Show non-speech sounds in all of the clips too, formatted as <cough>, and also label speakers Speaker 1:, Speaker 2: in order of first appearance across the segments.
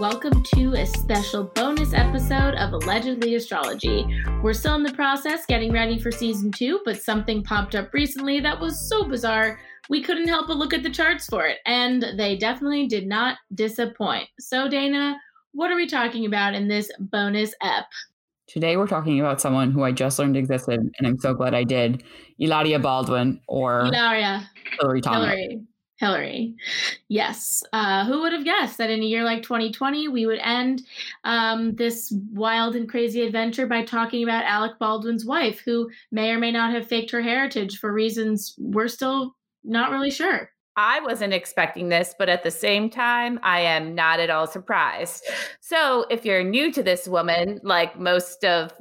Speaker 1: welcome to a special bonus episode of Allegedly Astrology. We're still in the process getting ready for season two, but something popped up recently that was so bizarre we couldn't help but look at the charts for it, and they definitely did not disappoint. So, Dana, what are we talking about in this bonus ep?
Speaker 2: Today we're talking about someone who I just learned existed, and I'm so glad I did. Hilaria Baldwin or. Hillary Thomas.
Speaker 1: Hillary. Hillary. Yes. Uh, who would have guessed that in a year like 2020, we would end um, this wild and crazy adventure by talking about Alec Baldwin's wife, who may or may not have faked her heritage for reasons we're still not really sure.
Speaker 3: I wasn't expecting this, but at the same time, I am not at all surprised. So, if you're new to this woman, like most of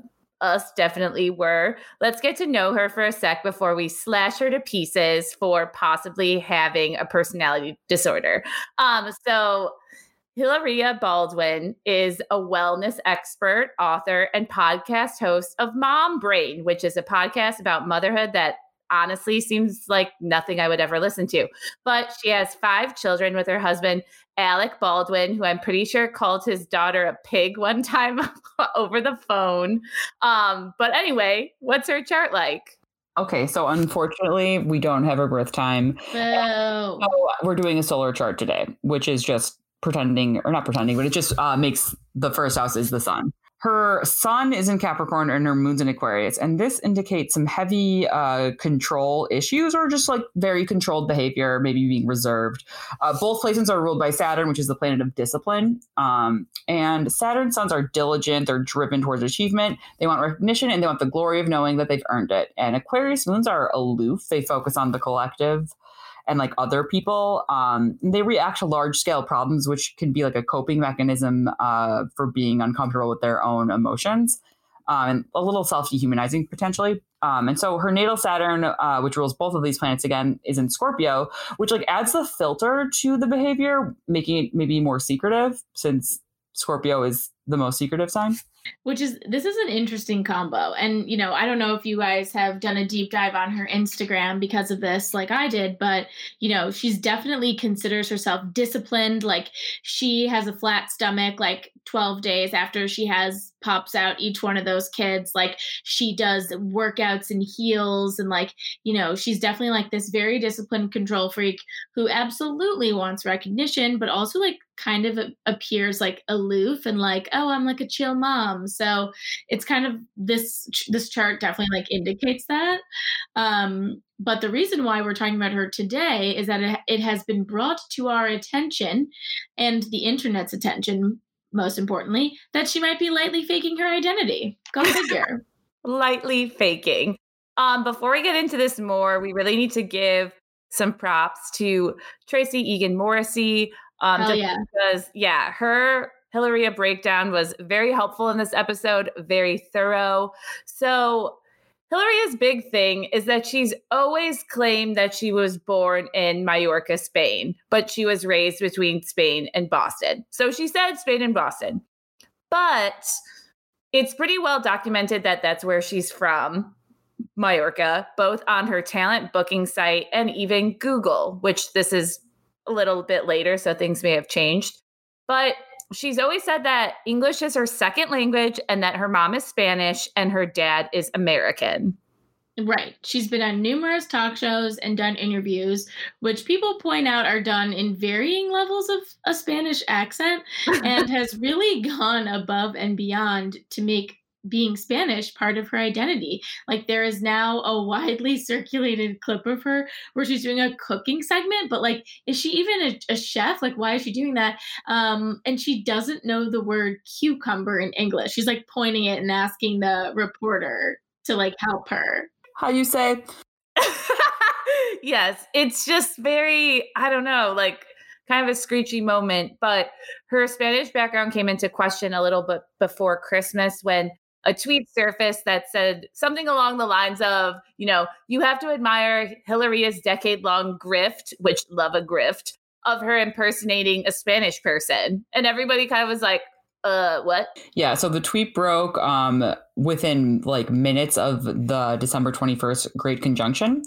Speaker 3: us definitely were. Let's get to know her for a sec before we slash her to pieces for possibly having a personality disorder. Um, so Hilaria Baldwin is a wellness expert, author, and podcast host of Mom Brain, which is a podcast about motherhood that honestly seems like nothing I would ever listen to. But she has five children with her husband, Alec Baldwin, who I'm pretty sure called his daughter a pig one <laughs> time <laughs> over the phone. Um, but anyway, what's her chart like?
Speaker 2: Okay, so unfortunately, we don't have her birth time.
Speaker 1: So
Speaker 2: we're doing a solar chart today, which is just pretending, or not pretending, but it just uh, makes the first house is the sun her sun is in Capricorn and her moon's in Aquarius. And this indicates some heavy uh, control issues or just like very controlled behavior, maybe being reserved. Uh, both placements are ruled by Saturn, which is the planet of discipline. Um, and Saturn suns are diligent, they're driven towards achievement. They want recognition and they want the glory of knowing that they've earned it. And Aquarius moons are aloof, they focus on the collective and like other people um, they react to large scale problems which can be like a coping mechanism uh, for being uncomfortable with their own emotions um, and a little self dehumanizing potentially. Um, and so her natal saturn uh, which rules both of these planets again is in scorpio which like adds the filter to the behavior making it maybe more secretive since scorpio is the most secretive sign
Speaker 1: which is this is an interesting combo. And you know i don't know if you guys have done a deep dive on her instagram because of this like i did but you know she's definitely considers herself disciplined. Like she has a flat stomach. Like 12 days after she has pops out each one of those kids like she does workouts and heels and like you know she's definitely like this very disciplined control freak who absolutely wants recognition but also like kind of appears like aloof and like oh i'm like a chill mom. So it's kind of this this chart definitely like indicates that. Um but the reason why we're talking about her today is that it, it has been brought to our attention and the internet's attention most importantly, that she might be lightly faking her identity. Go <laughs> figure.
Speaker 3: lightly faking. Um, before we get into this more, we really need to give some props to Tracy Egan Morrissey.
Speaker 1: Um, Hell yeah.
Speaker 3: Because, yeah, her Hilaria breakdown was very helpful in this episode, very thorough. So, Hilaria's big thing is that she's always claimed that she was born in Mallorca, Spain, but she was raised between Spain and Boston. So she said Spain and Boston. But it's pretty well documented that that's where she's from, Mallorca, both on her talent booking site and even Google, which this is a little bit later, so things may have changed. But she's always said that English is her second language and that her mom is Spanish and her dad is American.
Speaker 1: Right. She's been on numerous talk shows and done interviews, which people point out are done in varying levels of a Spanish accent <laughs> and has really gone above and beyond to make being Spanish part of her identity. Like there is now a widely <laughs> circulated clip of her where she's doing a cooking segment, but like, is she even a, a, chef? Like, why is she doing that? Um, and she doesn't know the word cucumber in English. She's like pointing it and asking the reporter to like help her.
Speaker 2: How you say? <laughs>
Speaker 3: yes, it's just very, I don't know, like kind of a screechy moment, but her Spanish background came into question a little bit before Christmas when a tweet surfaced that said something along the lines of, you know, you have to admire Hilaria's decade long grift, which love a grift, of her impersonating a Spanish person. And everybody kind of was like, Uh, what?
Speaker 2: Yeah, so the tweet broke um, within like minutes of the December 21st Great Conjunction.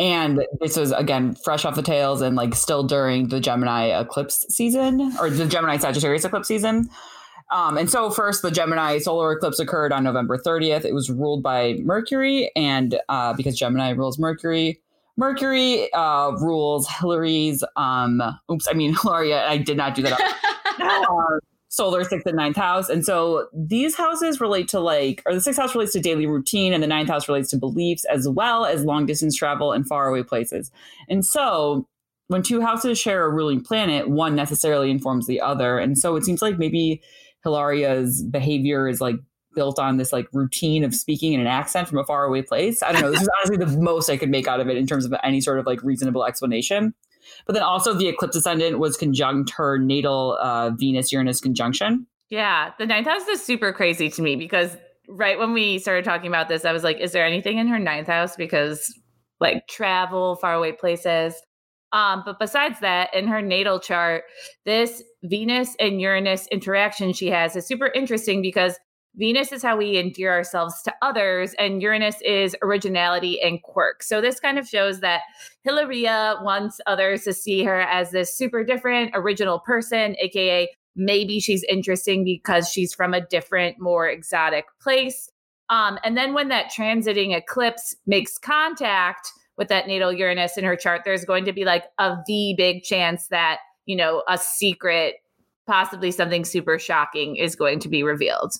Speaker 2: And this was, again, fresh off the tails and like still during the Gemini eclipse season or the Gemini Sagittarius eclipse season. Um, and so, first, the Gemini solar eclipse occurred on November 30th. It was ruled by Mercury. And uh, because Gemini rules Mercury, Mercury uh, rules Hillary's. um, oops, I mean, <laughs> Hilaria, I did not do that. <laughs> uh, solar sixth and ninth house. And so these houses relate to like, or the sixth house relates to daily routine, and the ninth house relates to beliefs as well as long distance travel and faraway places. And so when two houses share a ruling planet, one necessarily informs the other. And so it seems like maybe Hilaria's behavior is like built on this like routine of speaking in an accent from a faraway place. I don't know. This is honestly the most I could make out of it in terms of any sort of like reasonable explanation. But then also the eclipse ascendant was conjunct her natal uh, Venus Uranus conjunction.
Speaker 3: Yeah, the ninth house is super crazy to me because right when we started talking about this, I was like, is there anything in her ninth house? Because like travel, faraway places. Um, but besides that, in her natal chart, this Venus and Uranus interaction she has is super interesting because Venus is how we endear ourselves to others, and Uranus is originality and quirk. So, this kind of shows that Hilaria wants others to see her as this super different, original person, AKA maybe she's interesting because she's from a different, more exotic place. Um, and then when that transiting eclipse makes contact with that natal Uranus in her chart, there's going to be like a V big chance that, you know, a secret, possibly something super shocking is going to be revealed.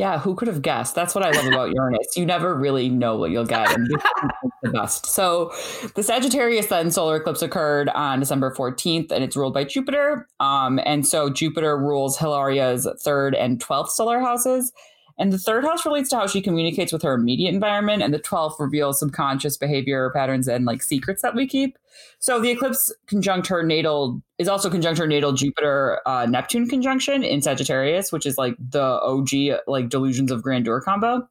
Speaker 2: Yeah, who could have guessed? That's what I love about Uranus. You never really know what you'll get, and <laughs> the best. So, the Sagittarius then solar eclipse occurred on December 14th, and it's ruled by Jupiter. Um, and so Jupiter rules Hilaria's third and twelfth solar houses, and the third house relates to how she communicates with her immediate environment, and the 12th reveals subconscious behavior patterns and like secrets that we keep. So the eclipse conjunct her natal is also conjunct her natal Jupiter uh, Neptune conjunction in Sagittarius, which is like the OG like delusions of grandeur combo,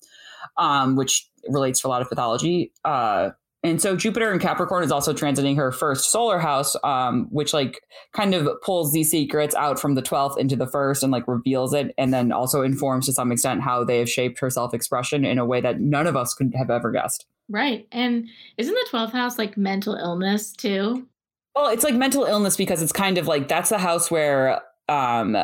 Speaker 2: um, which relates to a lot of pathology. Uh, and so Jupiter in Capricorn is also transiting her first solar house, um, which like kind of pulls these secrets out from the 12th into the first and like reveals it, and then also informs to some extent how they have shaped her self expression in a way that none of us could have ever guessed.
Speaker 1: Right. And isn't the 12th house like mental illness too?
Speaker 2: Well, it's like mental illness because it's kind of like that's the house where um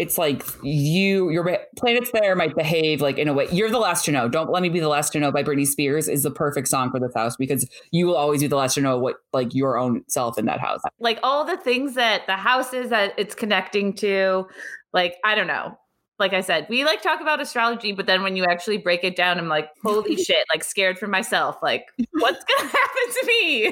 Speaker 2: it's like you your planets there might behave like in a way you're the last to know. Don't let me be the last to know by britney spears is the perfect song for this house because you will always be the last to know what like your own self in that house.
Speaker 3: Like all the things that the house is that it's connecting to like i don't know like I said, we like talk about astrology, but then when you actually break it down, I'm like, holy <laughs> shit, like scared for myself. Like, what's gonna <laughs> happen to me?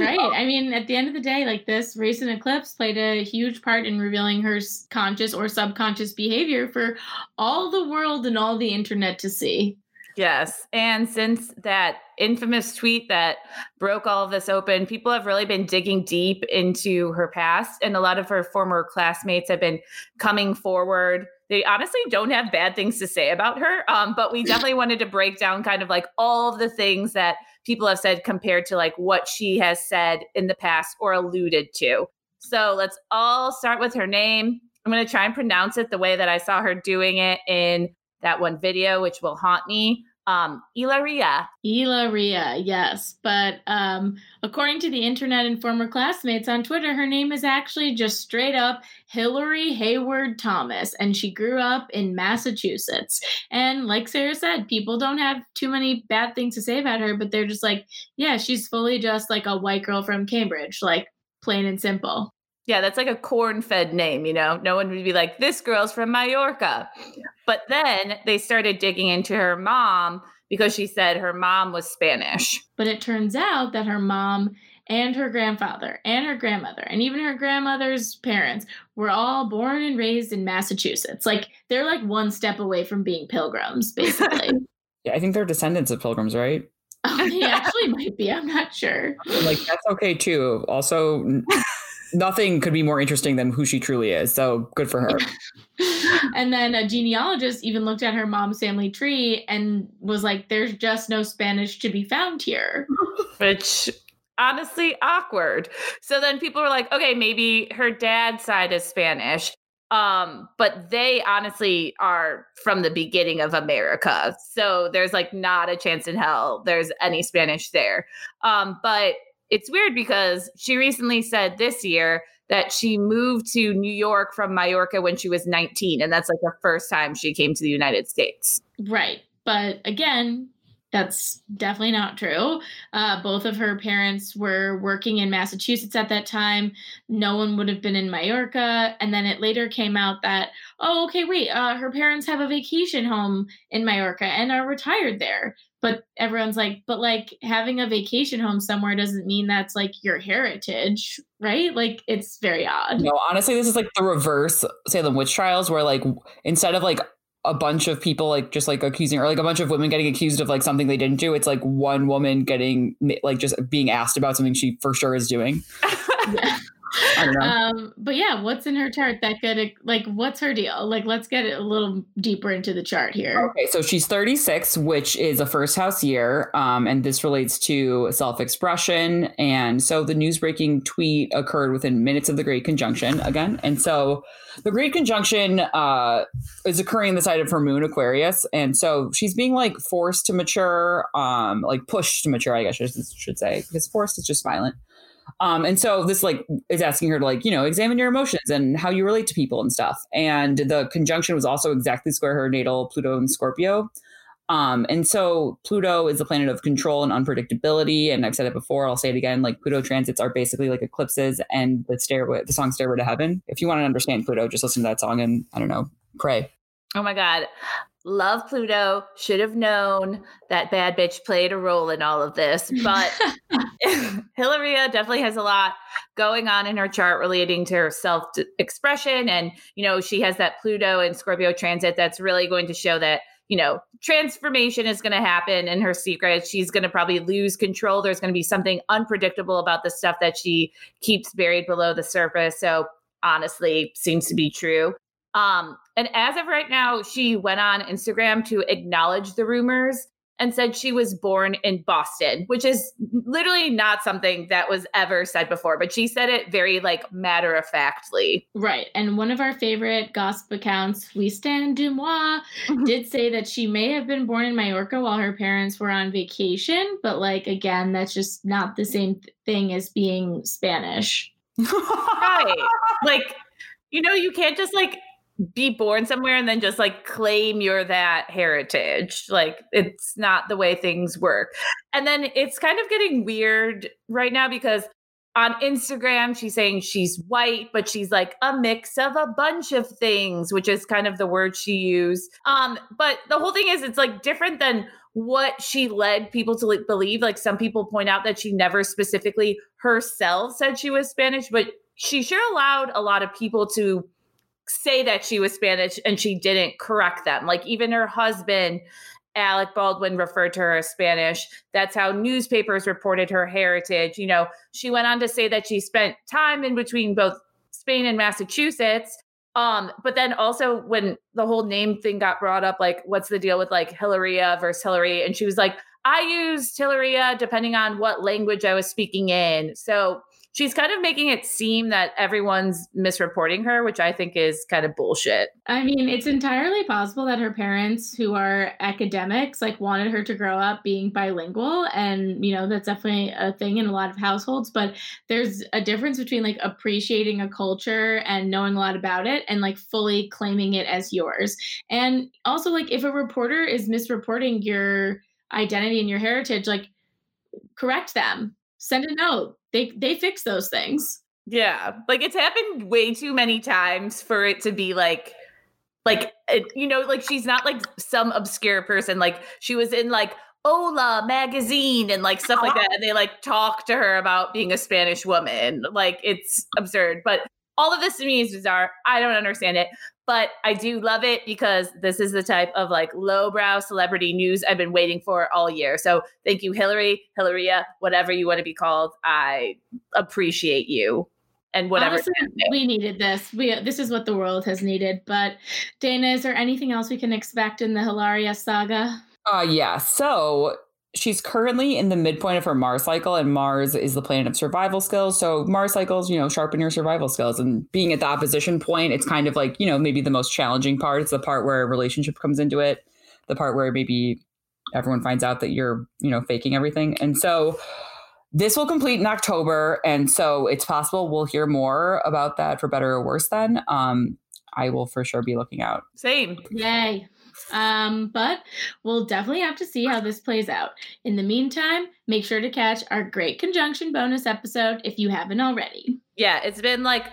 Speaker 1: right. <laughs> I mean, at the end of the day, like this recent eclipse played a huge part in revealing her conscious or subconscious behavior for all the world and all the internet to see.
Speaker 3: Yes. And since that infamous tweet that broke all of this open, people have really been digging deep into her past. And a lot of her former classmates have been coming forward they honestly don't have bad things to say about her. Um, but we <laughs> definitely wanted to break down kind of like all of the things that people have said compared to like what she has said in the past or alluded to. So let's all start with her name. I'm going to try and pronounce it the way that I saw her doing it in that one video, which will haunt me. Um, Ilaria.
Speaker 1: Ilaria, yes. But um, according to the internet and former classmates on Twitter, her name is actually just straight up Hillary Hayward Thomas, and she grew up in Massachusetts. And like Sarah said, people don't have too many bad things to say about her, but they're just like, yeah, she's fully just like a white girl from Cambridge, like plain and simple.
Speaker 3: Yeah, that's like a corn fed name, you know? No one would be like, this girl's from Mallorca. But then they started digging into her mom because she said her mom was Spanish.
Speaker 1: But it turns out that her mom and her grandfather and her grandmother and even her grandmother's parents were all born and raised in Massachusetts. Like they're like one step away from being pilgrims, <laughs> basically.
Speaker 2: yeah, I think they're descendants of pilgrims, right?
Speaker 1: Oh, they <laughs> actually might be. I'm not sure.
Speaker 2: Like that's okay too. Also, <laughs> nothing could be more interesting than who she truly is. So good for her. <laughs>
Speaker 1: and then a genealogist even looked at her mom's family tree and was like, there's just no Spanish to be found here. <laughs>
Speaker 3: Which honestly awkward. So then people were like, okay, maybe her dad's side is Spanish. Um, but they honestly are from the beginning of America. So there's like not a chance in hell there's any Spanish there. Um, but it's weird because she recently said this year that she moved to New York from Mallorca when she was 19. And that's like the first time she came to the United States.
Speaker 1: Right. But again, that's definitely not true. Uh, both of her parents were working in Massachusetts at that time. No one would have been in Mallorca. And then it later came out that, oh, okay, wait, uh, her parents have a vacation home in Mallorca and are retired there. But everyone's like, but like having a vacation home somewhere doesn't mean that's like your heritage, right? Like it's very odd.
Speaker 2: No, honestly, this is like the reverse Salem witch trials, where like instead of like a bunch of people like just like accusing or like a bunch of women getting accused of like something they didn't do. It's like one woman getting like just being asked about something she for sure is doing. <laughs>
Speaker 1: yeah. I don't know. Um, but yeah, what's in her chart that could like what's her deal? Like let's get a little deeper into the chart here.
Speaker 2: Okay, so she's 36, which is a first house year. Um, and this relates to self-expression. And so the news breaking tweet occurred within minutes of the Great Conjunction again. And so the Great Conjunction uh is occurring in the side of her moon Aquarius. And so she's being like forced to mature, um, like pushed to mature, I guess I should say, because forced is just violent. Um, and so this like is asking her to like, you know, examine your emotions and how you relate to people and stuff. And the conjunction was also exactly square her natal Pluto and Scorpio. Um, and so Pluto is the planet of control and unpredictability. And I've said it before, I'll say it again. Like Pluto transits are basically like eclipses and the stairway, the song Stairway to Heaven. If you want to understand Pluto, just listen to that song and I don't know, pray.
Speaker 3: Oh my God love Pluto, should have known that bad bitch played a role in all of this. But <laughs> <laughs> Hilaria definitely has a lot going on in her chart relating to her self expression. And, you know, she has that Pluto and Scorpio transit that's really going to show that. You know, transformation is going to happen in her secret. She's going to probably lose control. There's going to be something unpredictable about the stuff that she keeps buried below the surface. So, honestly, seems to be true. Um, and as of right now, she went on Instagram to acknowledge the rumors and said she was born in Boston, which is literally not something that was ever said before, but she said it very like matter of factly.
Speaker 1: Right. And one of our favorite gossip accounts, We Stand Deuxmoi, mm-hmm. did say that she may have been born in Mallorca while her parents were on vacation, but like again, that's just not the same thing as being Spanish. <laughs>
Speaker 3: right. Like, you know, you can't just like be born somewhere and then just like claim you're that heritage. Like it's not the way things work. And then it's kind of getting weird right now because on Instagram she's saying she's white, but she's like a mix of a bunch of things, which is kind of the word she used. Um, but the whole thing is it's like different than what she led people to believe. Like some people point out that she never specifically herself said she was Spanish, but she sure allowed a lot of people to say that she was Spanish and she didn't correct them. Like even her husband, Alec Baldwin, referred to her as Spanish. That's how newspapers reported her heritage. You know, she went on to say that she spent time in between both Spain and Massachusetts. Um, but then also when the whole name thing got brought up, like, what's the deal with like Hilaria versus Hillary? And she was like, I used Hilaria depending on what language I was speaking in. So she's kind of making it seem that everyone's misreporting her, which I think is kind of bullshit.
Speaker 1: I mean, it's entirely possible that her parents, who are academics, like wanted her to grow up being bilingual. And, you know, that's definitely a thing in a lot of households. But there's a difference between like appreciating a culture and knowing a lot about it and like fully claiming it as yours. And also, like, if a reporter is misreporting your identity and your heritage, like, correct them send a note. They they fix those things.
Speaker 3: Yeah, like it's happened way too many times for it to be like like it, you know like she's not like some obscure person like she was in like Hola magazine and like stuff like that and they like talk to her about being a Spanish woman like it's absurd but all of this to me is bizarre I don't understand it but I do love it because this is the type of like lowbrow celebrity news I've been waiting for all year. So thank you, Hillary, Hilaria, whatever you want to be called. I appreciate you and whatever.
Speaker 1: Honestly, we needed this. We this is what the world has needed. But Dana, is there anything else we can expect in the Hilaria saga?
Speaker 2: Uh yeah. So she's currently in the midpoint of her Mars cycle, and Mars is the planet of survival skills. So Mars cycles, you know, sharpen your survival skills. And being at the opposition point, it's kind of like, you know, maybe the most challenging part. It's the part where a relationship comes into it, the part where maybe everyone finds out that you're, you know, faking everything. And so this will complete in October. And so it's possible we'll hear more about that for better or worse then. Um, I will for sure be looking out.
Speaker 3: Same.
Speaker 1: Yay. Um, but we'll definitely have to see how this plays out. In the meantime, make sure to catch our great conjunction bonus episode if you haven't already.
Speaker 3: Yeah, it's been like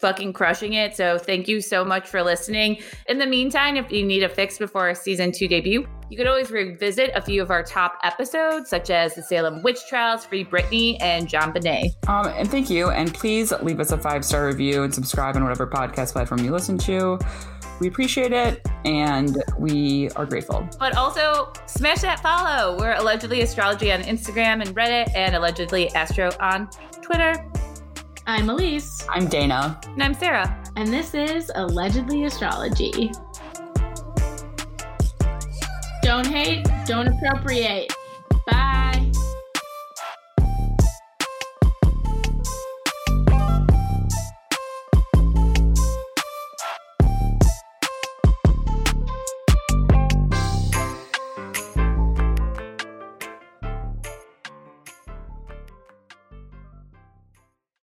Speaker 3: fucking crushing it. So thank you so much for listening. In the meantime, if you need a fix before our season two debut, you could always revisit a few of our top episodes, such as the Salem Witch Trials, Free Britney, and JonBenét.
Speaker 2: Um, and thank you. And please leave us a five star review and subscribe on whatever podcast platform you listen to. We appreciate it and we are grateful.
Speaker 3: But also smash that follow. We're allegedly astrology on Instagram and Reddit and allegedly astro on Twitter.
Speaker 1: I'm Elise.
Speaker 2: I'm Dana.
Speaker 3: And I'm Sarah.
Speaker 1: And this is Allegedly Astrology. Don't hate, don't appropriate. Bye.